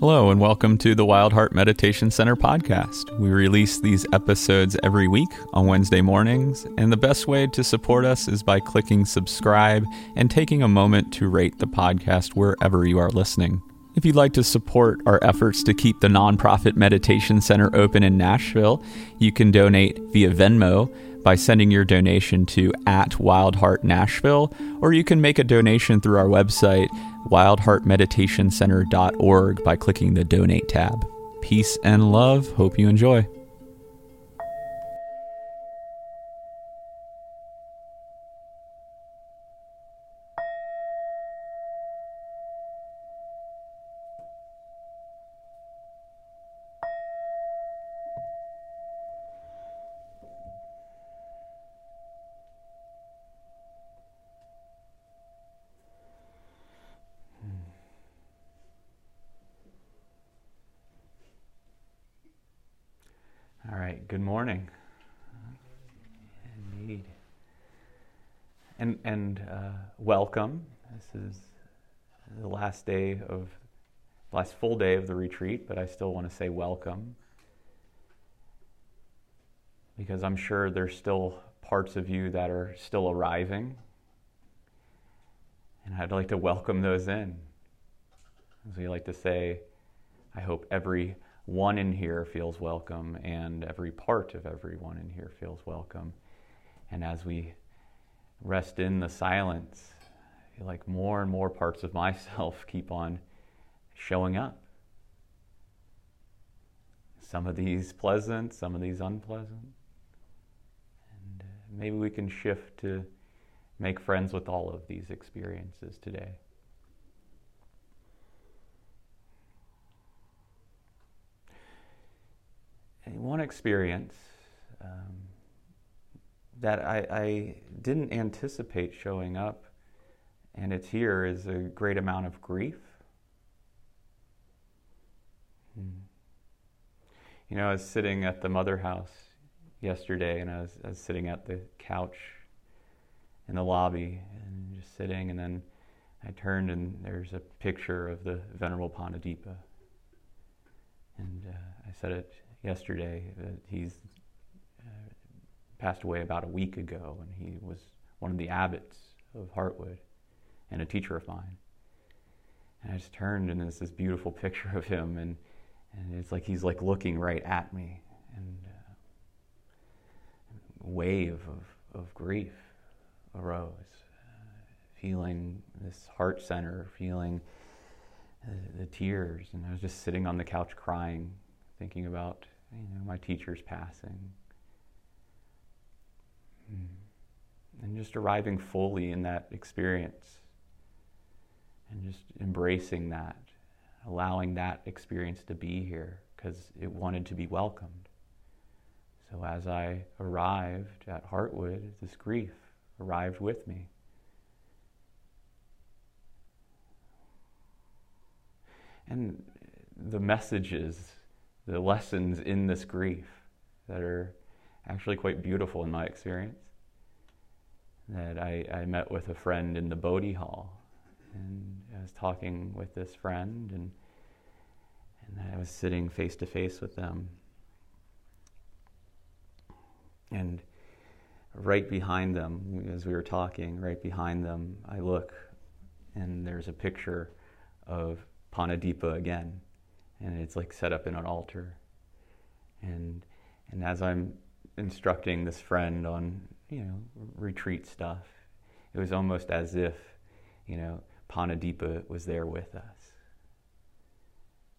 Hello, and welcome to the Wild Heart Meditation Center podcast. We release these episodes every week on Wednesday mornings, and the best way to support us is by clicking subscribe and taking a moment to rate the podcast wherever you are listening. If you'd like to support our efforts to keep the nonprofit meditation center open in Nashville, you can donate via Venmo by sending your donation to at Wildheart Nashville, or you can make a donation through our website, wildheartmeditationcenter.org, by clicking the donate tab. Peace and love. Hope you enjoy. Good morning. Indeed. And, and uh, welcome. This is the last day of, last full day of the retreat, but I still want to say welcome. Because I'm sure there's still parts of you that are still arriving. And I'd like to welcome those in. As we like to say, I hope every one in here feels welcome, and every part of everyone in here feels welcome. And as we rest in the silence, like more and more parts of myself keep on showing up. Some of these pleasant, some of these unpleasant. And uh, maybe we can shift to make friends with all of these experiences today. One experience um, that I, I, didn't anticipate showing up, and it's here, is a great amount of grief. Hmm. You know, I was sitting at the mother house yesterday, and I was, I was sitting at the couch in the lobby and just sitting, and then I turned, and there's a picture of the Venerable Panadipa. And uh, I said it yesterday that he's uh, passed away about a week ago, and he was one of the abbots of Heartwood and a teacher of mine. And I just turned, and there's this beautiful picture of him, and, and it's like he's like looking right at me, and uh, wave of, of grief arose, uh, feeling this heart center, feeling uh, the tears, and I was just sitting on the couch crying, thinking about you know, my teacher's passing. Hmm. And just arriving fully in that experience and just embracing that, allowing that experience to be here because it wanted to be welcomed. So as I arrived at Heartwood, this grief arrived with me. And the messages the lessons in this grief that are actually quite beautiful in my experience. That I, I met with a friend in the Bodhi Hall, and I was talking with this friend, and and I was sitting face to face with them. And right behind them, as we were talking, right behind them, I look, and there's a picture of Panadipa again and it's like set up in an altar. And and as I'm instructing this friend on you know retreat stuff, it was almost as if you know Panadipa was there with us,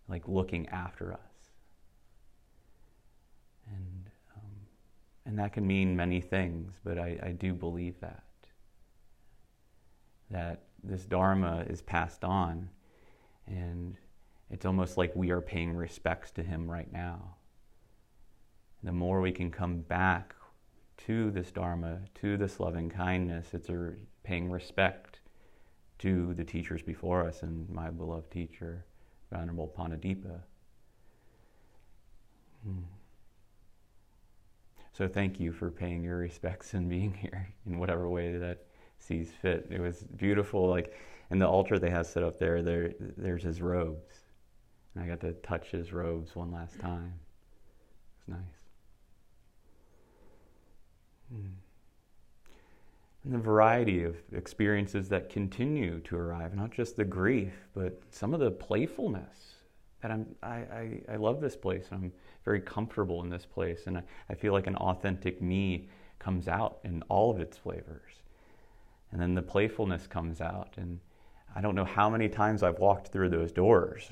like looking after us. And um, and that can mean many things, but I, I do believe that that this dharma is passed on, and it's almost like we are paying respects to Him right now. The more we can come back to this Dharma, to this loving kindness, it's a paying respect to the teachers before us and my beloved teacher, Venerable Panadipa. Hmm. So thank you for paying your respects and being here in whatever way that sees fit. It was beautiful. Like in the altar they have set up there, there there's his robes And I got to touch his robes one last time. It was nice. Hmm. And the variety of experiences that continue to arrive, not just the grief, but some of the playfulness. That I'm, I, I, I love this place. I'm very comfortable in this place. And I, I feel like an authentic me comes out in all of its flavors. And then the playfulness comes out. And I don't know how many times I've walked through those doors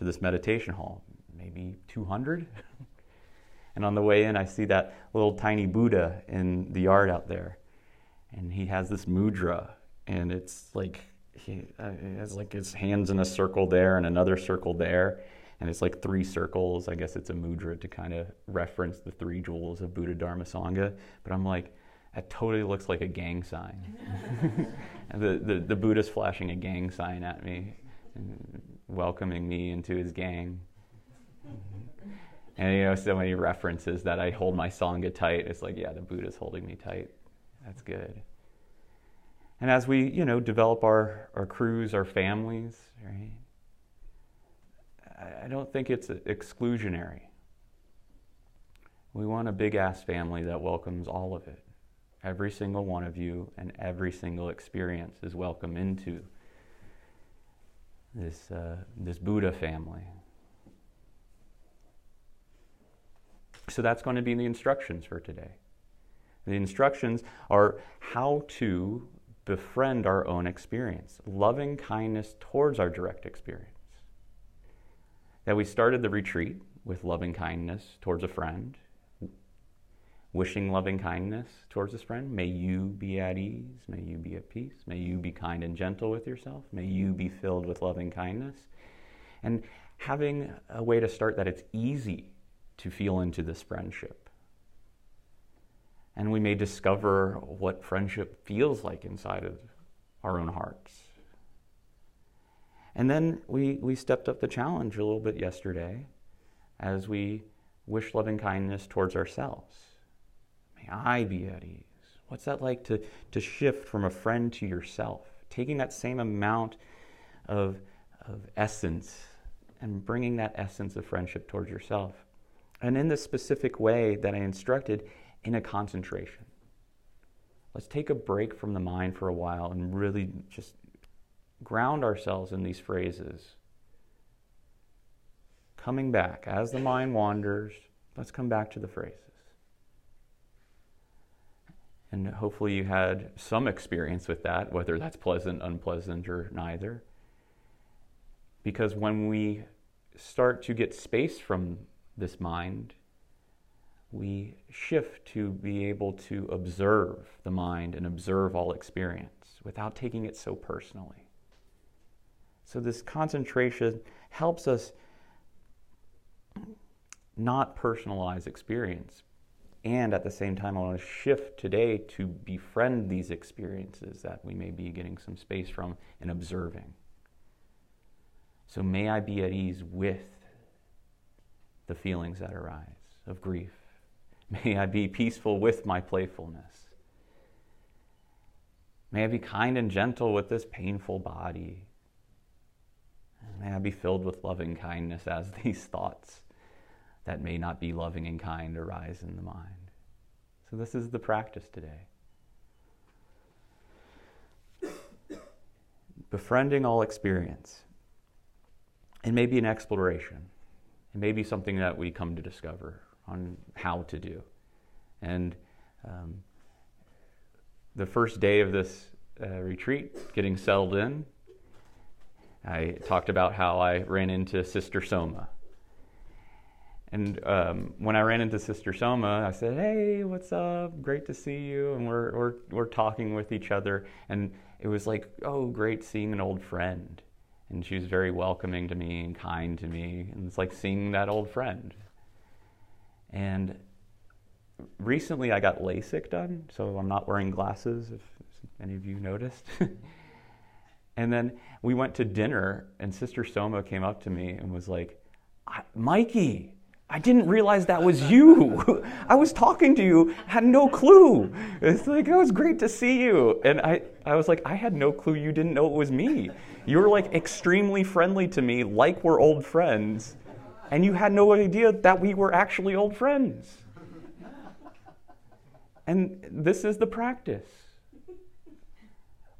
to this meditation hall, maybe 200. and on the way in, I see that little tiny Buddha in the yard out there. And he has this mudra, and it's like he, uh, has like his hands in a circle there and another circle there. And it's like three circles. I guess it's a mudra to kind of reference the three jewels of Buddha Dharma Sangha. But I'm like, that totally looks like a gang sign. the, the, the Buddha's flashing a gang sign at me welcoming me into his gang. And you know, so many references that I hold my sangha tight. It's like, yeah, the Buddha's holding me tight. That's good. And as we, you know, develop our, our crews, our families, right? I don't think it's exclusionary. We want a big ass family that welcomes all of it. Every single one of you and every single experience is welcome into this, uh, this Buddha family. So that's going to be the instructions for today. The instructions are how to befriend our own experience, loving kindness towards our direct experience. That we started the retreat with loving kindness towards a friend, wishing loving kindness towards this friend. May you be at ease. May you be at peace. May you be kind and gentle with yourself. May you be filled with loving kindness. And having a way to start that it's easy to feel into this friendship. And we may discover what friendship feels like inside of our own hearts. And then we, we stepped up the challenge a little bit yesterday as we wish loving kindness towards ourselves May I be at ease. What's that like to, to shift from a friend to yourself? Taking that same amount of, of essence and bringing that essence of friendship towards yourself. And in the specific way that I instructed, in a concentration. Let's take a break from the mind for a while and really just ground ourselves in these phrases. Coming back, as the mind wanders, let's come back to the phrases. And hopefully you had some experience with that, whether that's pleasant, unpleasant, or neither. Because when we start to get space from this mind, we shift to be able to observe the mind and observe all experience without taking it so personally. So, this concentration helps us not personalize experience, and at the same time, I want to shift today to befriend these experiences that we may be getting some space from and observing. So may I be at ease with the feelings that arise of grief. May I be peaceful with my playfulness. May I be kind and gentle with this painful body. May I be filled with loving kindness as these thoughts that may not be loving and kind arise in the mind. So, this is the practice today. Befriending all experience. It may be an exploration, it may be something that we come to discover on how to do. And um, the first day of this uh, retreat, getting settled in, I talked about how I ran into Sister Soma and um, when I ran into Sister Soma, I said, "Hey, what's up? Great to see you." And we're we're we're talking with each other, and it was like, "Oh, great seeing an old friend." And she was very welcoming to me and kind to me, and it's like seeing that old friend. And recently, I got LASIK done, so I'm not wearing glasses. If any of you noticed. and then we went to dinner, and Sister Soma came up to me and was like, "Mikey." I didn't realize that was you. I was talking to you, had no clue. It's like, oh, it's great to see you. And I, I was like, I had no clue you didn't know it was me. You were like extremely friendly to me, like we're old friends. And you had no idea that we were actually old friends. And this is the practice.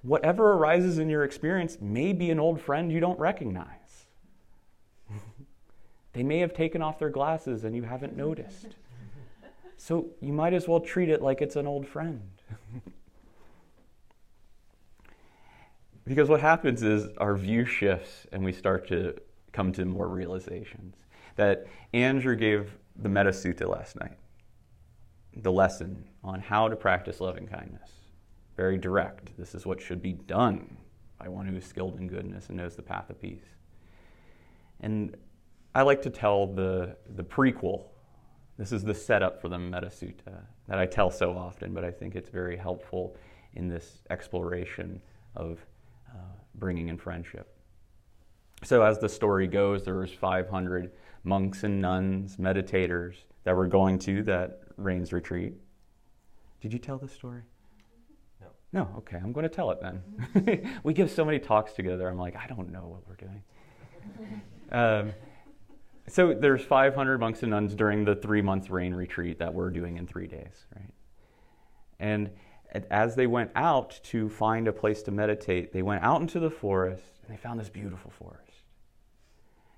Whatever arises in your experience may be an old friend you don't recognize. They may have taken off their glasses and you haven't noticed. So you might as well treat it like it's an old friend. because what happens is our view shifts and we start to come to more realizations. That Andrew gave the Metta Sutta last night, the lesson on how to practice loving kindness. Very direct. This is what should be done by one who is skilled in goodness and knows the path of peace. And I like to tell the, the prequel. This is the setup for the Metta Sutta that I tell so often, but I think it's very helpful in this exploration of uh, bringing in friendship. So, as the story goes, there was 500 monks and nuns, meditators that were going to that rains retreat. Did you tell this story? No. No, okay, I'm going to tell it then. we give so many talks together, I'm like, I don't know what we're doing. Um, so there's 500 monks and nuns during the three month rain retreat that we're doing in three days, right? And as they went out to find a place to meditate, they went out into the forest and they found this beautiful forest.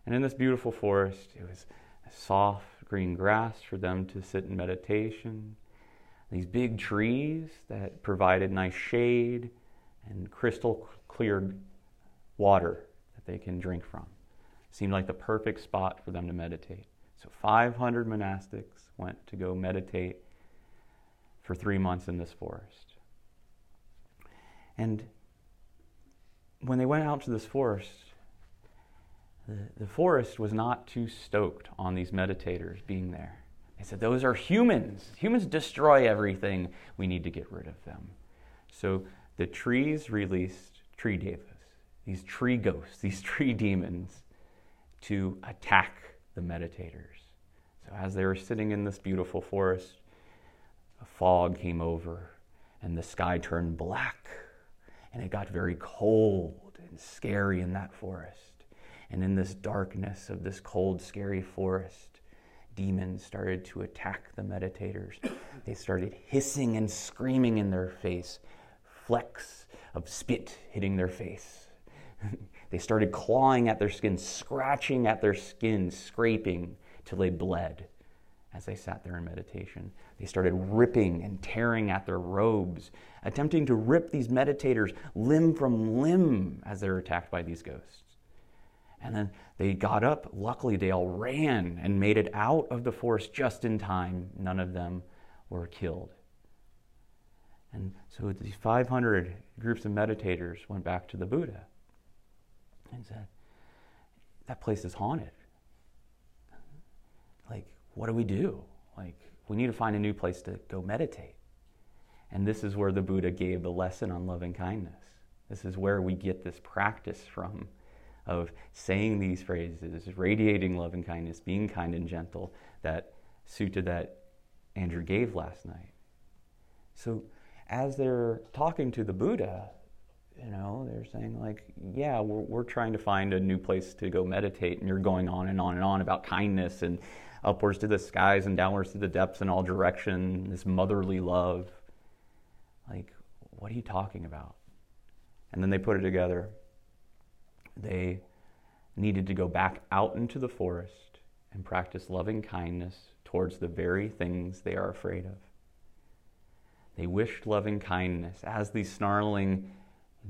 And in this beautiful forest, it was soft green grass for them to sit in meditation, these big trees that provided nice shade and crystal clear water that they can drink from seemed like the perfect spot for them to meditate. So 500 monastics went to go meditate for three months in this forest. And when they went out to this forest, the, the forest was not too stoked on these meditators being there. They said, Those are humans. Humans destroy everything. We need to get rid of them. So the trees released tree devas, these tree ghosts, these tree demons, to attack the meditators. So, as they were sitting in this beautiful forest, a fog came over and the sky turned black, and it got very cold and scary in that forest. And in this darkness of this cold, scary forest, demons started to attack the meditators. They started hissing and screaming in their face, flecks of spit hitting their face. They started clawing at their skin, scratching at their skin, scraping till they bled as they sat there in meditation. They started ripping and tearing at their robes, attempting to rip these meditators limb from limb as they were attacked by these ghosts. And then they got up. Luckily, they all ran and made it out of the forest just in time. None of them were killed. And so these 500 groups of meditators went back to the Buddha and said, That place is haunted. Like, what do we do? Like, we need to find a new place to go meditate. And this is where the Buddha gave the lesson on loving kindness. This is where we get this practice from of saying these phrases, radiating love and kindness, being kind and gentle, that sutta that Andrew gave last night. So, as they're talking to the Buddha, you know, they're saying like, yeah, we're, we're trying to find a new place to go meditate, and you're going on and on and on about kindness and upwards to the skies and downwards to the depths in all direction, this motherly love. Like, what are you talking about? And then they put it together. They needed to go back out into the forest and practice loving kindness towards the very things they are afraid of. They wished loving kindness as these snarling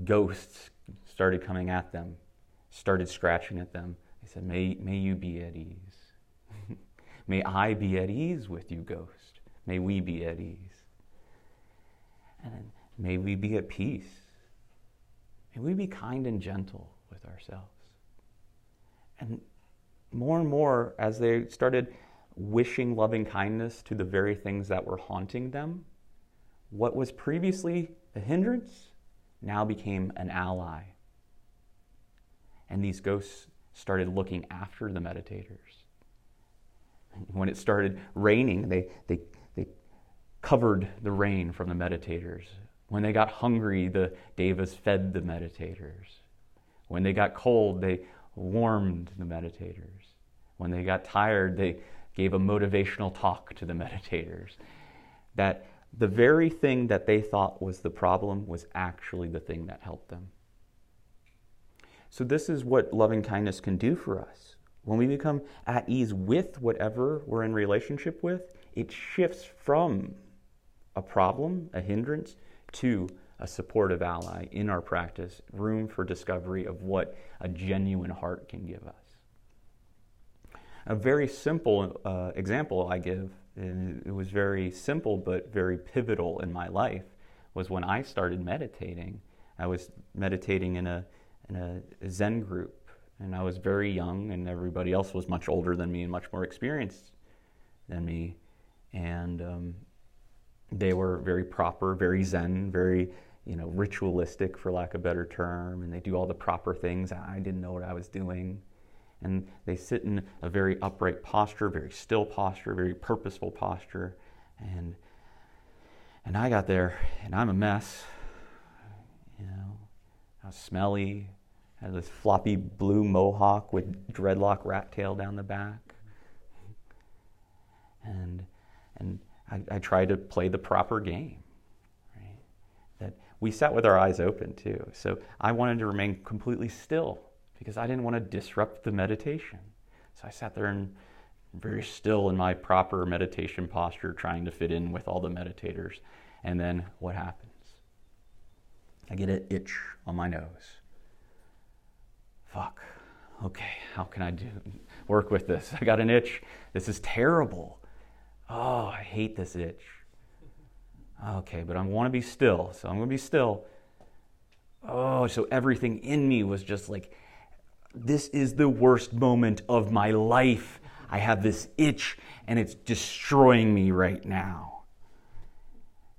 ghosts started coming at them, started scratching at them. They said, May, may you be at ease. may I be at ease with you, ghost. May we be at ease. And may we be at peace. May we be kind and gentle with ourselves. And more and more, as they started wishing loving kindness to the very things that were haunting them, what was previously a hindrance now became an ally. And these ghosts started looking after the meditators. When it started raining, they, they, they covered the rain from the meditators. When they got hungry, the devas fed the meditators. When they got cold, they warmed the meditators. When they got tired, they gave a motivational talk to the meditators. That the very thing that they thought was the problem was actually the thing that helped them. So, this is what loving kindness can do for us. When we become at ease with whatever we're in relationship with, it shifts from a problem, a hindrance, to a supportive ally in our practice, room for discovery of what a genuine heart can give us. A very simple uh, example I give, and it was very simple but very pivotal in my life, was when I started meditating. I was meditating in a in a Zen group, and I was very young, and everybody else was much older than me and much more experienced than me, and um, they were very proper, very Zen, very you know ritualistic, for lack of a better term, and they do all the proper things. I didn't know what I was doing. And they sit in a very upright posture, very still posture, very purposeful posture. And and I got there and I'm a mess. You know, I was smelly, had this floppy blue mohawk with dreadlock rat tail down the back. And, and I, I tried to play the proper game. We sat with our eyes open too. So I wanted to remain completely still because I didn't want to disrupt the meditation. So I sat there and very still in my proper meditation posture, trying to fit in with all the meditators. And then what happens? I get an itch on my nose. Fuck. Okay, how can I do work with this? I got an itch. This is terrible. Oh, I hate this itch. Okay, but I want to be still, so I'm going to be still. Oh, so everything in me was just like, this is the worst moment of my life. I have this itch and it's destroying me right now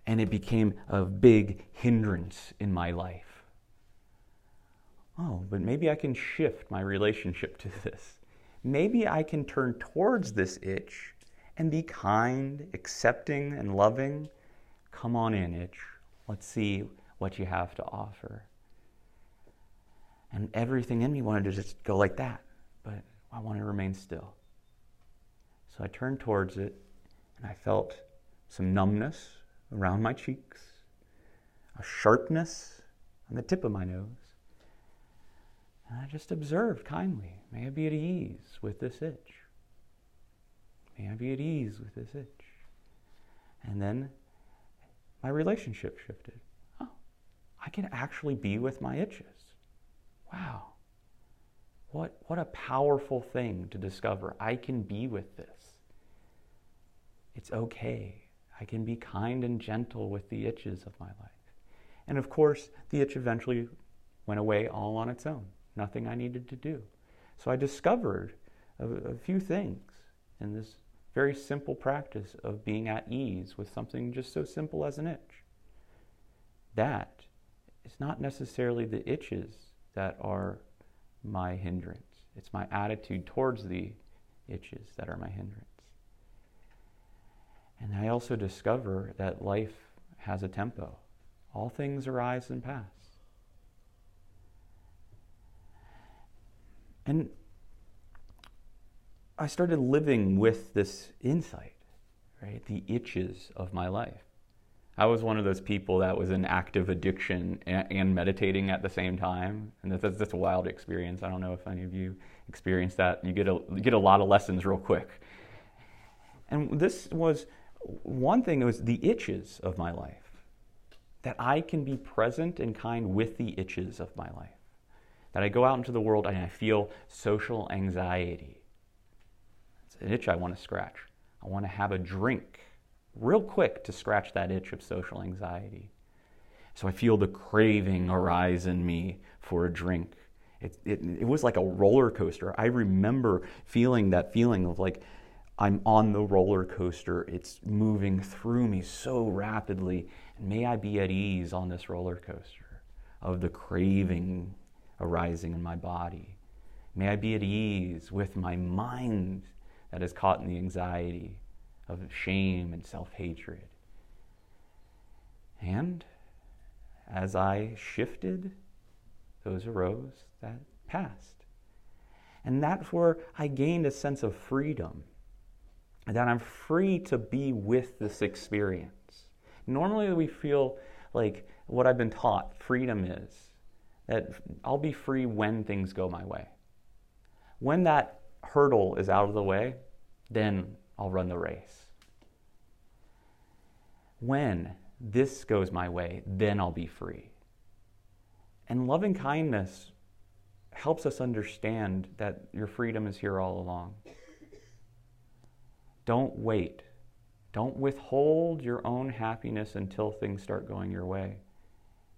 and it became a big hindrance in my life. Oh, but maybe I can shift my relationship to this. Maybe I can turn towards this itch and be kind, accepting, and loving. Come on in, itch. Let's see what you have to offer. And everything in me wanted to just go like that, but I wanted to remain still. So I turned towards it and I felt some numbness around my cheeks, a sharpness on the tip of my nose. And I just observed kindly. May I be at ease with this itch. May I be at ease with this itch. And then my relationship shifted. Oh, I can actually be with my itches. Wow. What, what a powerful thing to discover. I can be with this. It's okay. I can be kind and gentle with the itches of my life. And of course, the itch eventually went away all on its own. Nothing I needed to do. So I discovered a, a few things in this very simple practice of being at ease with something just so simple as an itch. That is not necessarily the itches that are my hindrance. It's my attitude towards the itches that are my hindrance. And I also discover that life has a tempo. All things arise and pass. And I started living with this insight, right? The itches of my life. I was one of those people that was in active addiction and, meditating at the same time, and that's, that's a wild experience. I don't know if any of you experienced that. You get a you get a lot of lessons real quick. And this was one thing was the itches of my life. That I can be present and kind with the itches of my life. That I go out into the world and I feel social anxiety. It's an itch I want to scratch. I want to have a drink real quick to scratch that itch of social anxiety. So I feel the craving arise in me for a drink. It, it, it was like a roller coaster. I remember feeling that feeling of like, I'm on the roller coaster. It's moving through me so rapidly. And may I be at ease on this roller coaster of the craving arising in my body. May I be at ease with my mind that is caught in the anxiety of shame and self hatred. And as I shifted, those arose that passed. And that's where I gained a sense of freedom, that I'm free to be with this experience. Normally, we feel like what I've been taught freedom is that I'll be free when things go my way. When that hurdle is out of the way, then I'll run the race. When this goes my way, then I'll be free. And loving kindness helps us understand that your freedom is here all along. Don't wait. Don't withhold your own happiness until things start going your way.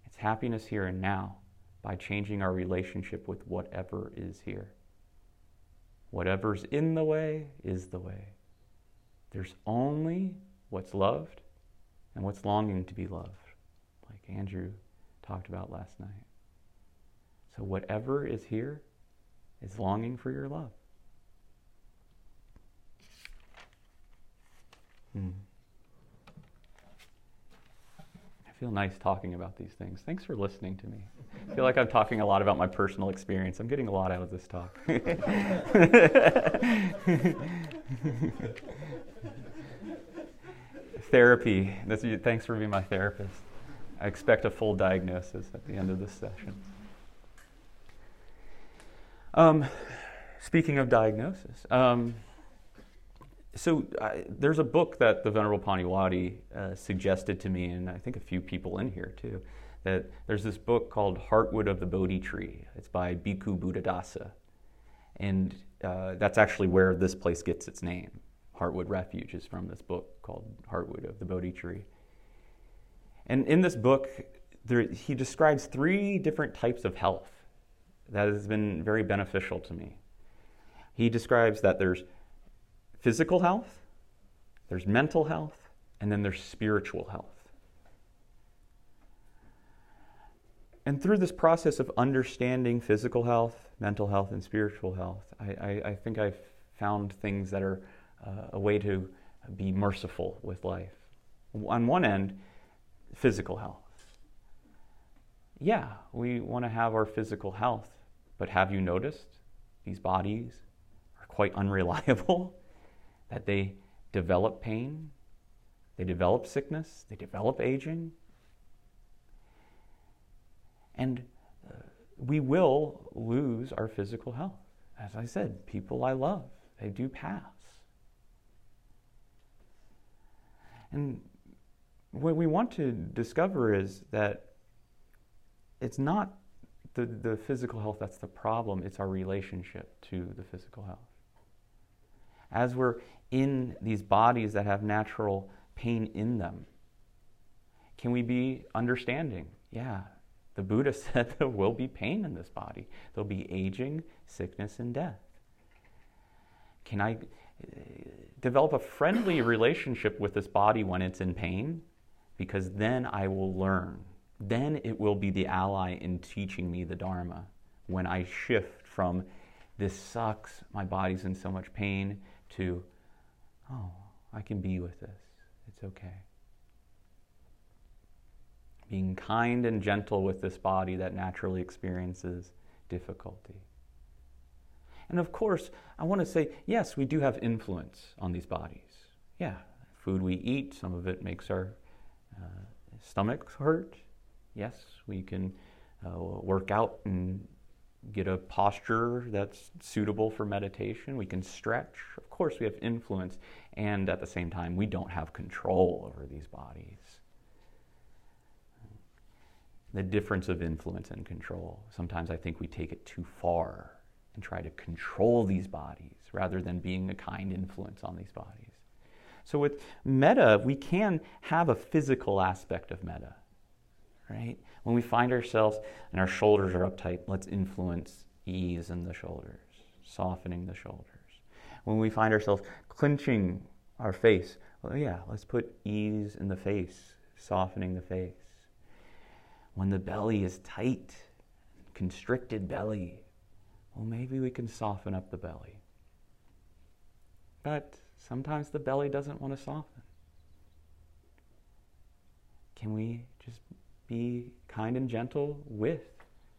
It's happiness here and now by changing our relationship with whatever is here. Whatever's in the way is the way. There's only what's loved and what's longing to be loved, like Andrew talked about last night. So, whatever is here is longing for your love. Hmm. I feel nice talking about these things. Thanks for listening to me. I feel like I'm talking a lot about my personal experience. I'm getting a lot out of this talk. Therapy. thanks for being my therapist. I expect a full diagnosis at the end of this session. Um, speaking of diagnosis, um, so I, there's a book that the Venerable Paniwadi uh, suggested to me, and I think a few people in here too, that there's this book called Heartwood of the Bodhi Tree. It's by Bhikkhu Buddhadasa. And uh, that's actually where this place gets its name. Heartwood Refuge is from this book called Heartwood of the Bodhi Tree. And in this book, there, he describes three different types of health that has been very beneficial to me. He describes that there's physical health, there's mental health, and then there's spiritual health. And through this process of understanding physical health, mental health, and spiritual health, I, I, I think I've found things that are uh, a way to be merciful with life. On one end, physical health. Yeah, we want to have our physical health, but have you noticed these bodies are quite unreliable? that they develop pain, they develop sickness, they develop aging, and uh, we will lose our physical health. As I said, people I love, they do pass. And what we want to discover is that it's not the, the physical health that's the problem, it's our relationship to the physical health. As we're in these bodies that have natural pain in them, can we be understanding? Yeah, the Buddha said there will be pain in this body. There'll be aging, sickness, and death. Can I develop a friendly relationship with this body when it's in pain? Because then I will learn. Then it will be the ally in teaching me the Dharma. When I shift from this sucks, my body's in so much pain, to oh, I can be with this. It's okay being kind and gentle with this body that naturally experiences difficulty. And of course, I want to say yes, we do have influence on these bodies. Yeah, food we eat, some of it makes our uh, stomachs hurt. Yes, we can uh, work out and get a posture that's suitable for meditation. We can stretch. Of course, we have influence, and at the same time, we don't have control over these bodies the difference of influence and control. Sometimes I think we take it too far and try to control these bodies rather than being a kind influence on these bodies. So with metta, we can have a physical aspect of metta, right? When we find ourselves and our shoulders are uptight, let's influence ease in the shoulders, softening the shoulders. When we find ourselves clenching our face, well, yeah, let's put ease in the face, softening the face when the belly is tight, constricted belly, well, maybe we can soften up the belly. but sometimes the belly doesn't want to soften. Can we just be kind and gentle with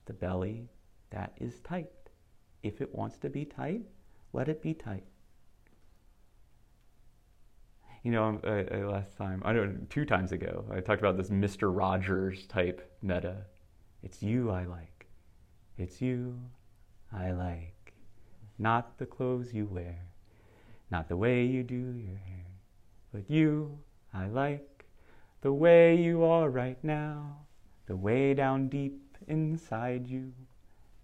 the belly that is tight? If it wants to be tight, let it be tight. You know, uh, uh, last time, I don't know, two times ago, I talked about this Mr. Rogers type metta. It's you I like. It's you I like. Not the clothes you wear, not the way you do your hair, but you I like. The way you are right now, the way down deep inside you,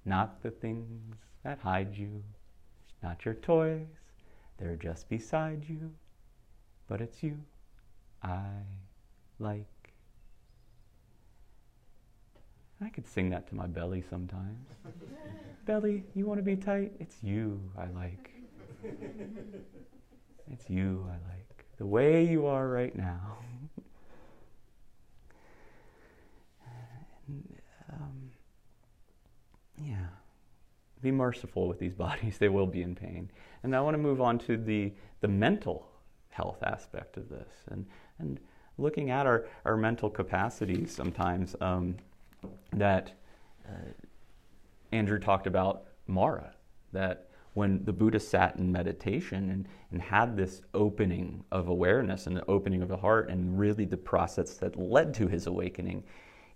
not the things that hide you, not your toys, they're just beside you, but it's you I like. I could sing that to my belly sometimes. belly, you want to be tight? It's you I like. It's you I like. The way you are right now. um, yeah be merciful with these bodies. They will be in pain. And I want to move on to the, the mental health aspect of this and, and looking at our, our mental capacities sometimes um, that uh, Andrew talked about Mara, that when the Buddha sat in meditation and, and had this opening of awareness and the opening of the heart and really the process that led to his awakening,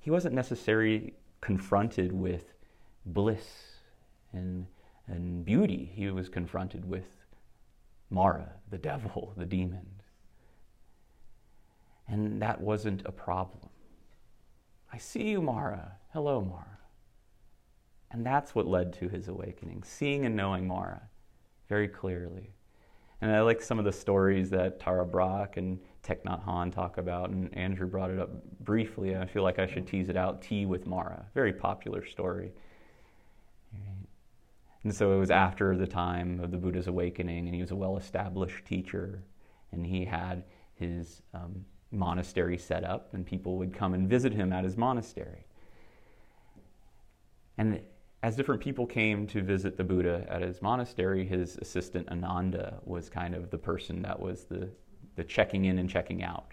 he wasn't necessarily confronted with bliss and, and beauty, he was confronted with Mara, the devil, the demon. And that wasn't a problem. I see you, Mara. Hello, Mara. And that's what led to his awakening, seeing and knowing Mara very clearly. And I like some of the stories that Tara Brach and Thich Nhat Hanh talk about, and Andrew brought it up briefly. I feel like I should tease it out. Tea with Mara, very popular story. And so it was after the time of the Buddha's awakening, and he was a well established teacher, and he had his um, monastery set up, and people would come and visit him at his monastery. And as different people came to visit the Buddha at his monastery, his assistant Ananda was kind of the person that was the, the checking in and checking out.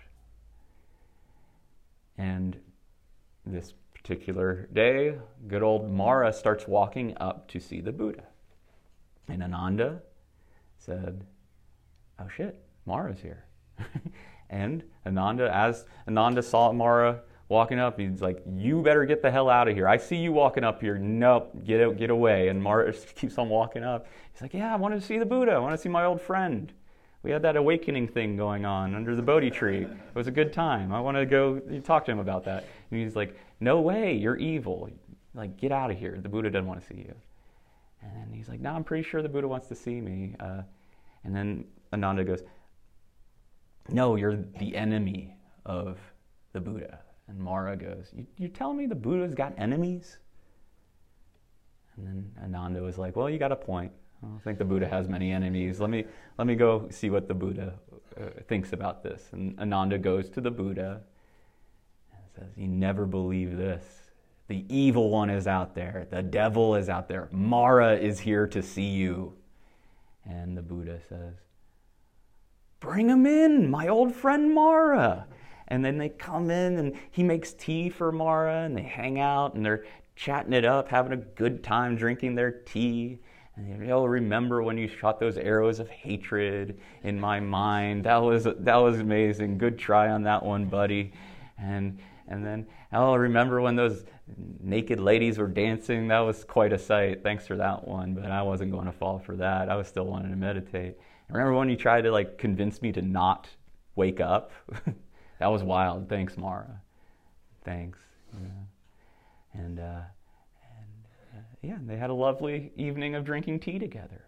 And this particular day, good old Mara starts walking up to see the Buddha. And Ananda said, Oh shit, Mara's here. and Ananda, as Ananda saw Mara walking up, he's like, You better get the hell out of here. I see you walking up here. Nope, get, out, get away. And Mara keeps on walking up. He's like, Yeah, I wanted to see the Buddha. I want to see my old friend. We had that awakening thing going on under the Bodhi tree. It was a good time. I want to go talk to him about that. And he's like, No way, you're evil. Like, get out of here. The Buddha doesn't want to see you. And then he's like, No, I'm pretty sure the Buddha wants to see me. Uh, and then Ananda goes, No, you're the enemy of the Buddha. And Mara goes, you, You're telling me the Buddha's got enemies? And then Ananda was like, Well, you got a point. I don't think the Buddha has many enemies. Let me, let me go see what the Buddha uh, thinks about this. And Ananda goes to the Buddha and says, You never believe this. The evil one is out there. The devil is out there. Mara is here to see you. And the Buddha says, Bring him in, my old friend Mara. And then they come in and he makes tea for Mara and they hang out and they're chatting it up, having a good time drinking their tea. And you'll remember when you shot those arrows of hatred in my mind. That was that was amazing. Good try on that one, buddy. And and then I'll remember when those naked ladies were dancing. That was quite a sight. Thanks for that one. But I wasn't going to fall for that. I was still wanting to meditate. I remember when you tried to like convince me to not wake up. that was wild. Thanks, Mara. Thanks. Yeah. And uh, yeah, they had a lovely evening of drinking tea together.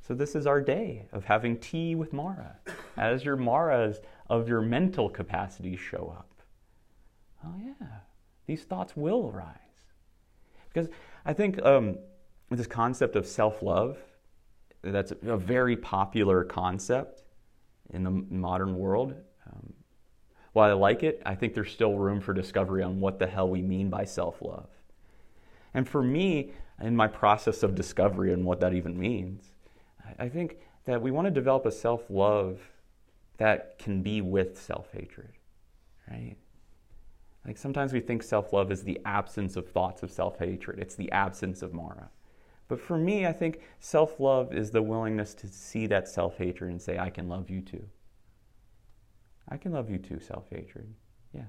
So this is our day of having tea with Mara. As your Maras of your mental capacities show up. Oh yeah, these thoughts will arise. Because I think um, this concept of self-love, that's a very popular concept in the modern world. Um, while I like it, I think there's still room for discovery on what the hell we mean by self-love. And for me, in my process of discovery and what that even means, I think that we want to develop a self love that can be with self hatred, right? Like sometimes we think self love is the absence of thoughts of self hatred, it's the absence of Mara. But for me, I think self love is the willingness to see that self hatred and say, I can love you too. I can love you too, self hatred. Yeah.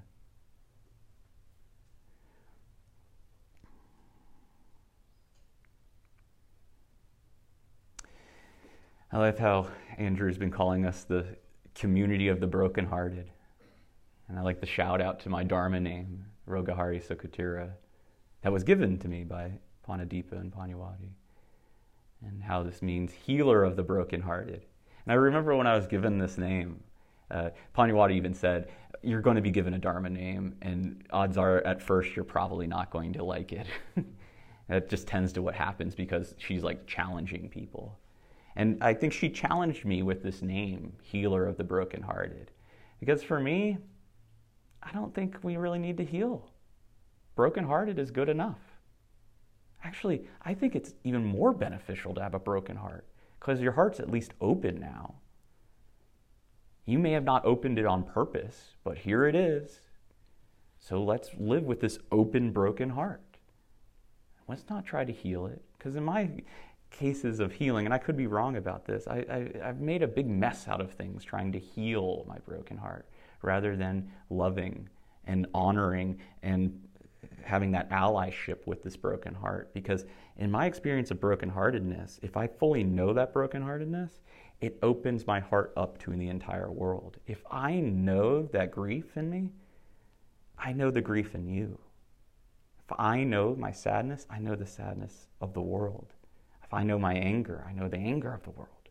I love how Andrew's been calling us the community of the brokenhearted. And I like the shout out to my Dharma name, Rogahari Sukatira, that was given to me by Panadeepa and Panyawati, and how this means healer of the brokenhearted. And I remember when I was given this name, uh, even said, You're going to be given a Dharma name, and odds are at first you're probably not going to like it. that just tends to what happens because she's like challenging people. And I think she challenged me with this name, Healer of the Brokenhearted. Because for me, I don't think we really need to heal. Brokenhearted is good enough. Actually, I think it's even more beneficial to have a broken heart because your heart's at least open now. You may have not opened it on purpose, but here it is. So let's live with this open, broken heart. Let's not try to heal it. Because in my cases of healing, and I could be wrong about this, I, have made a big mess out of things trying to heal my broken heart rather than loving and honoring and having that allyship with this broken heart. Because in my experience of brokenheartedness, if I fully know that brokenheartedness, it opens my heart up to the entire world. If I know that grief in me, I know the grief in you. If I know my sadness, I know the sadness of the world. If I know my anger, I know the anger of the world.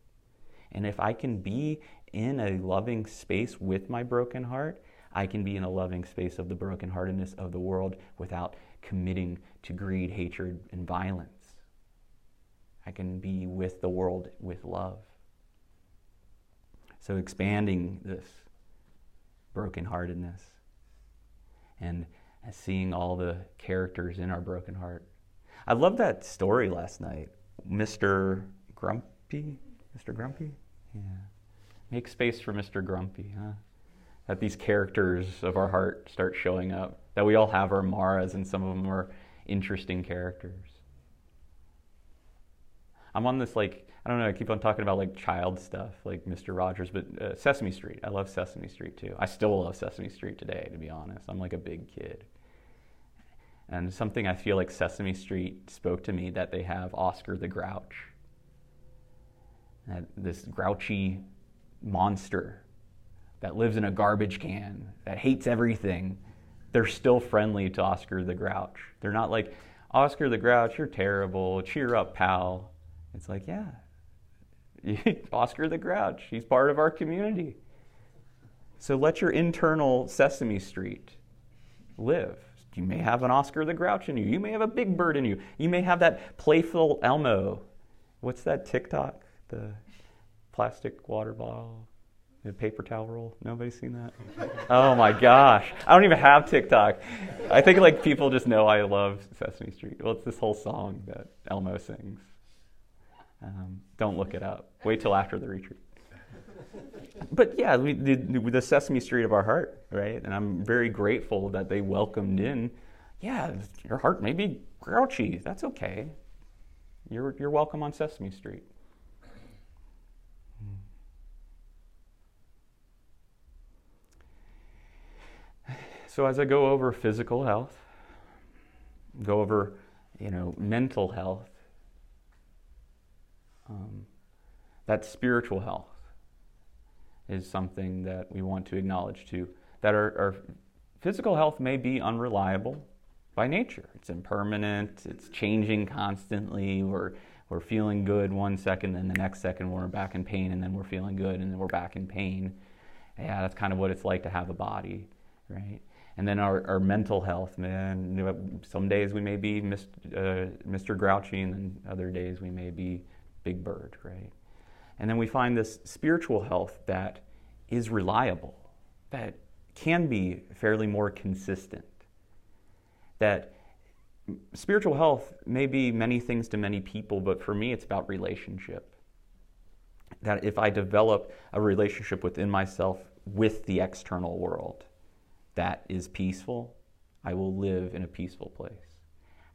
And if I can be in a loving space with my broken heart, I can be in a loving space of the brokenheartedness of the world without committing to greed, hatred, and violence. I can be with the world with love. So, expanding this brokenheartedness and seeing all the characters in our broken heart. I love that story last night Mr. Grumpy? Mr. Grumpy? Yeah. Make space for Mr. Grumpy, huh? That these characters of our heart start showing up. That we all have our Maras, and some of them are interesting characters. I'm on this, like, I don't know, I keep on talking about like child stuff, like Mr. Rogers, but uh, Sesame Street. I love Sesame Street too. I still love Sesame Street today, to be honest. I'm like a big kid. And something I feel like Sesame Street spoke to me that they have Oscar the Grouch. This grouchy monster that lives in a garbage can, that hates everything, they're still friendly to Oscar the Grouch. They're not like, Oscar the Grouch, you're terrible, cheer up, pal. It's like, yeah, Oscar the Grouch, he's part of our community. So let your internal Sesame Street live. You may have an Oscar the Grouch in you. You may have a Big Bird in you. You may have that playful Elmo. What's that TikTok? The plastic water bottle, the paper towel roll. Nobody's seen that? oh my gosh. I don't even have TikTok. I think like people just know I love Sesame Street. Well, it's this whole song that Elmo sings. Um, don't look it up. Wait till after the retreat but yeah, we, the, the Sesame Street of our heart, right? And I'm very grateful that they welcomed in. Yeah, your heart may be grouchy. That's okay. You're, you're welcome on Sesame Street. So as I go over physical health, go over, you know, mental health, um, that's spiritual health is something that we want to acknowledge too. That our, our physical health may be unreliable by nature. It's impermanent, it's changing constantly. We're, we're feeling good one second, then the next second we're back in pain, and then we're feeling good, and then we're back in pain. Yeah, that's kind of what it's like to have a body, right? And then our, our mental health, man. Some days we may be Mr. Uh, Mr. Grouchy, and then other days we may be Big Bird, right? And then we find this spiritual health that is reliable, that can be fairly more consistent. That spiritual health may be many things to many people, but for me, it's about relationship. that if I develop a relationship within myself with the external world that is peaceful, I will live in a peaceful place.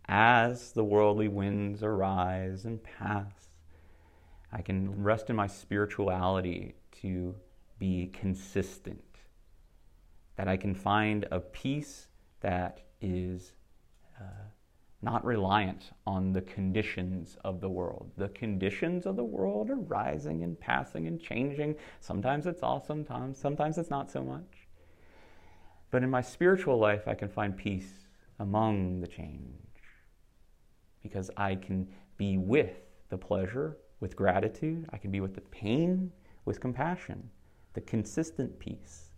As the worldly winds arise and pass, I can rest in my spirituality to be consistent. That I can find a peace that is uh, not reliant on the conditions of the world. The conditions of the world are rising and passing and changing. Sometimes it's awesome, sometimes, sometimes it's not so much. But in my spiritual life, I can find peace among the change because I can be with the pleasure with gratitude, I can be with the pain with compassion, the consistent peace.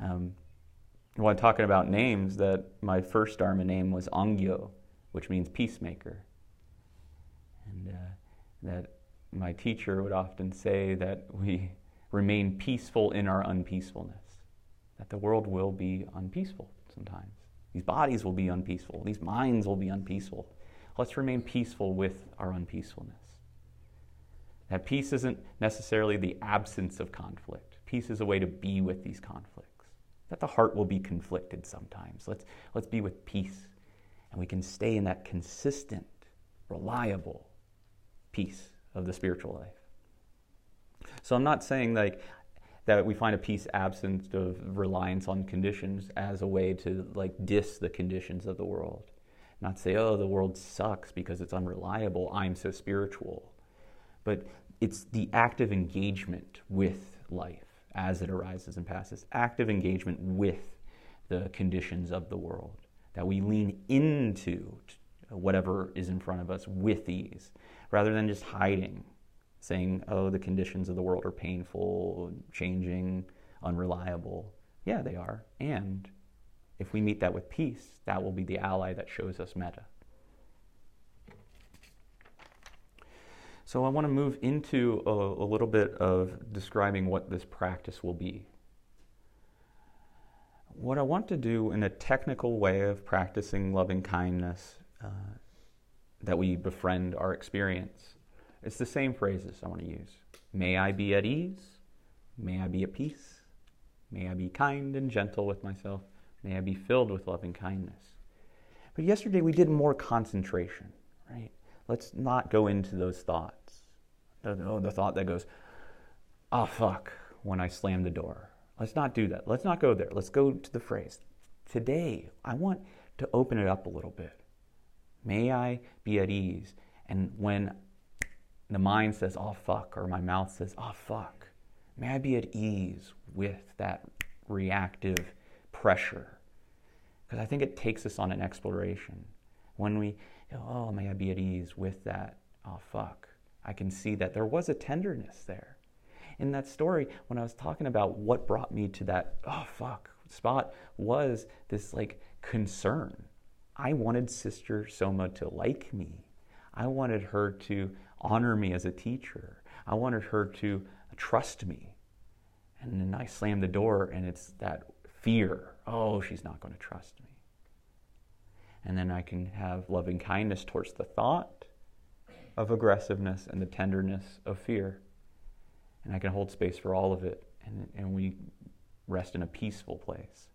Um, when talking about names, that my first Dharma name was Angyo, which means peacemaker. And uh, that my teacher would often say that we remain peaceful in our unpeacefulness, that the world will be unpeaceful sometimes. These bodies will be unpeaceful, these minds will be unpeaceful. Let's remain peaceful with our unpeacefulness. That peace isn't necessarily the absence of conflict. Peace is a way to be with these conflicts that the heart will be conflicted sometimes. Let's, let's be with peace. And we can stay in that consistent, reliable peace of the spiritual life. So I'm not saying like that we find a peace absent of reliance on conditions as a way to like diss the conditions of the world. Not say, oh, the world sucks because it's unreliable. I'm so spiritual. But it's the active engagement with life as it arises and passes. Active engagement with the conditions of the world. That we lean into whatever is in front of us with ease, rather than just hiding, saying, oh, the conditions of the world are painful, changing, unreliable. Yeah, they are. And if we meet that with peace, that will be the ally that shows us metta. So I want to move into a, a, little bit of describing what this practice will be. What I want to do in a technical way of practicing loving kindness uh, that we befriend our experience, it's the same phrases I want to use. May I be at ease. May I be at peace. May I be kind and gentle with myself. May I be filled with loving kindness. But yesterday we did more concentration, right? let's not go into those thoughts. The, the oh, thought that goes, oh, fuck, when I slam the door. Let's not do that. Let's not go there. Let's go to the phrase. Today, I want to open it up a little bit. May I be at ease. And when the mind says, oh, fuck, or my mouth says, oh, fuck, may I be at ease with that reactive pressure. Because I think it takes us on an exploration. When we oh, may I be at ease with that. Oh, fuck. I can see that there was a tenderness there. In that story, when I was talking about what brought me to that, oh, fuck, spot, was this like concern. I wanted Sister Soma to like me. I wanted her to honor me as a teacher. I wanted her to trust me. And then I slammed the door, and it's that fear oh, she's not going to trust me. And then I can have loving kindness towards the thought of aggressiveness and the tenderness of fear. And I can hold space for all of it, and, and we rest in a peaceful place.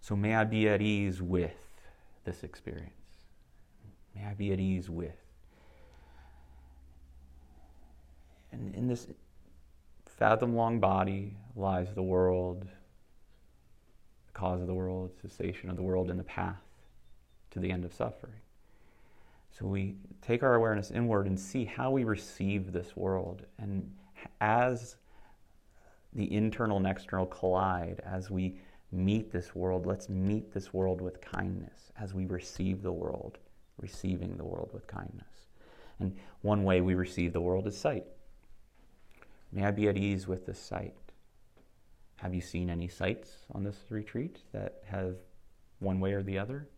So may I be at ease with this experience. May I be at ease with. And in this fathom long body lies the world cause of the world, cessation of the world, and the path to the end of suffering. So we take our awareness inward and see how we receive this world. And as the internal and external collide, as we meet this world, let's meet this world with kindness as we receive the world, receiving the world with kindness. And one way we receive the world is sight. May I be at ease with this sight. Have you seen any sights on this retreat that have one way or the other?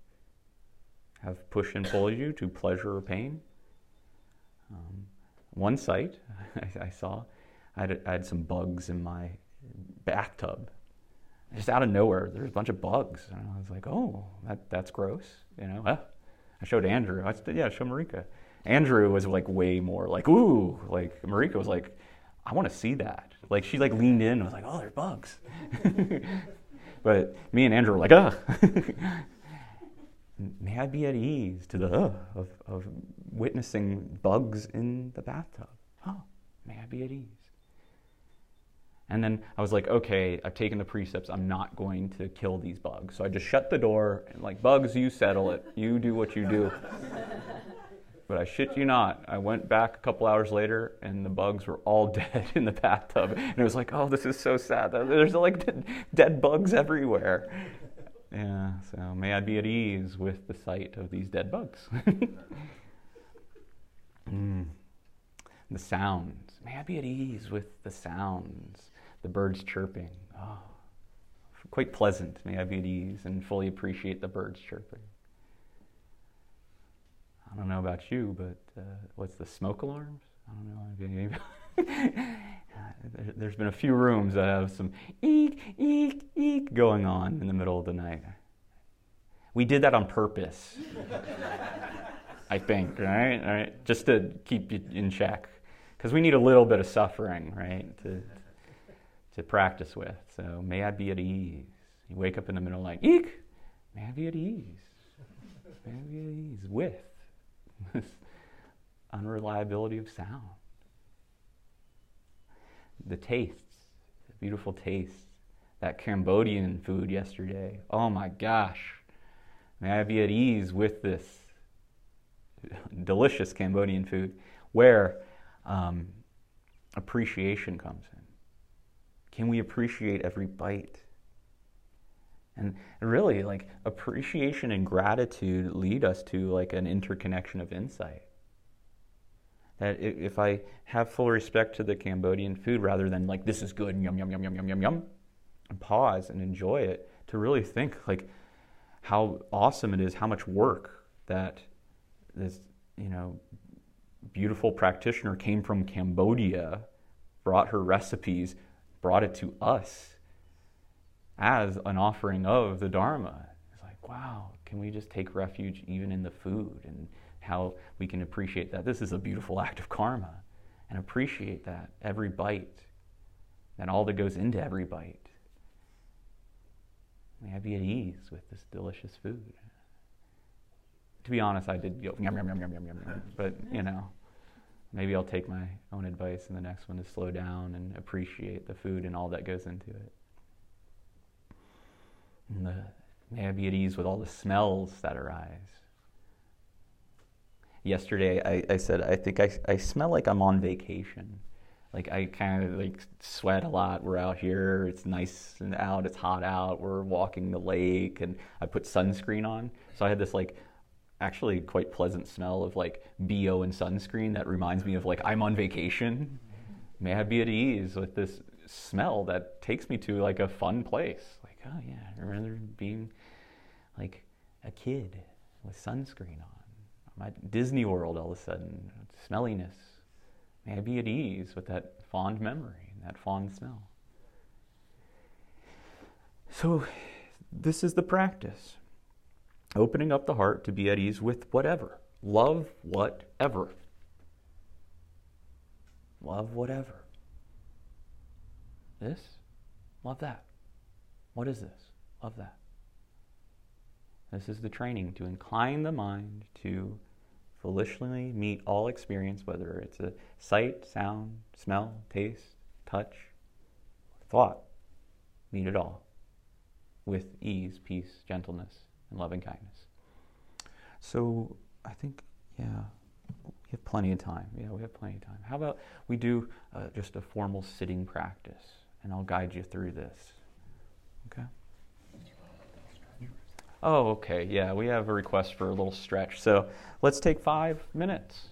Have pushed and pulled you to pleasure or pain? Um, one sight I, I saw, I had, I had, some bugs in my bathtub. Just out of nowhere, there's a bunch of bugs. And I was like, oh, that, that's gross. You know, ah. I showed Andrew. I said, yeah, show Marika. Andrew was like way more like, ooh, like Marika was like, I want to see that. Like she like leaned in and was like, oh, there's bugs. but me and Andrew were like, ugh. May I be at ease to the ugh of, of witnessing bugs in the bathtub. Oh, may I be at ease. And then I was like, okay, I've taken the precepts. I'm not going to kill these bugs. So I just shut the door and, like, bugs, you settle it. You do what you do. but I shit you not, I went back a couple hours later and the bugs were all dead in the bathtub. And it was like, oh, this is so sad. There's like dead bugs everywhere. Yeah, so may I be at ease with the sight of these dead bugs. mm. The sounds. May I be at ease with the sounds the birds chirping. Oh, quite pleasant. May I be at ease and fully appreciate the birds chirping. I don't know about you, but uh, what's the smoke alarms? I don't know. There's been a few rooms that have some eek, eek, eek going on in the middle of the night. We did that on purpose, I think, right? right? Just to keep you in check. Because we need a little bit of suffering, right? To, to practice with. So may I be at ease. You wake up in the middle of the like, eek, may I be at ease. May I be at ease with this unreliability of sound. The tastes, the beautiful tastes. That Cambodian food yesterday. Oh my gosh. May I be at ease with this delicious Cambodian food where um, appreciation comes in. Can we appreciate every bite? And really, like appreciation and gratitude lead us to like an interconnection of insight. That if I have full respect to the Cambodian food rather than like this is good, yum yum yum yum yum yum yum, and pause and enjoy it, to really think like how awesome it is, how much work that this you know beautiful practitioner came from Cambodia, brought her recipes brought it to us as an offering of the Dharma. It's like, wow, can we just take refuge even in the food and how we can appreciate that? This is a beautiful act of karma and appreciate that every bite and all that goes into every bite. May I be at ease with this delicious food. To be honest, I did go yum yum yum yum yum yum, but you know maybe I'll take my own advice in the next one to slow down and appreciate the food and all that goes into it. And the, may I be at ease with all the smells that arise. Yesterday, I, I said, I think I, I smell like I'm on vacation. Like I kind of like sweat a lot. We're out here. It's nice and out. It's hot out. We're walking the lake, and I put sunscreen on. So I had this like actually quite pleasant smell of like BO and sunscreen that reminds me of like I'm on vacation. May I be at ease with this smell that takes me to like a fun place. Oh yeah, I remember being like a kid with sunscreen on. I'm at Disney World all of a sudden, smelliness. May I be at ease with that fond memory and that fond smell. So, this is the practice opening up the heart to be at ease with whatever. Love whatever. Love whatever. This, love that. What is this? Love that. This is the training to incline the mind to volitionally meet all experience, whether it's a sight, sound, smell, taste, touch, thought. Meet it all with ease, peace, gentleness, and loving kindness. So I think, yeah, we have plenty of time. Yeah, we have plenty of time. How about we do uh, just a formal sitting practice, and I'll guide you through this. Okay? Oh, okay. Yeah, we have a request for a little stretch. So let's take five minutes.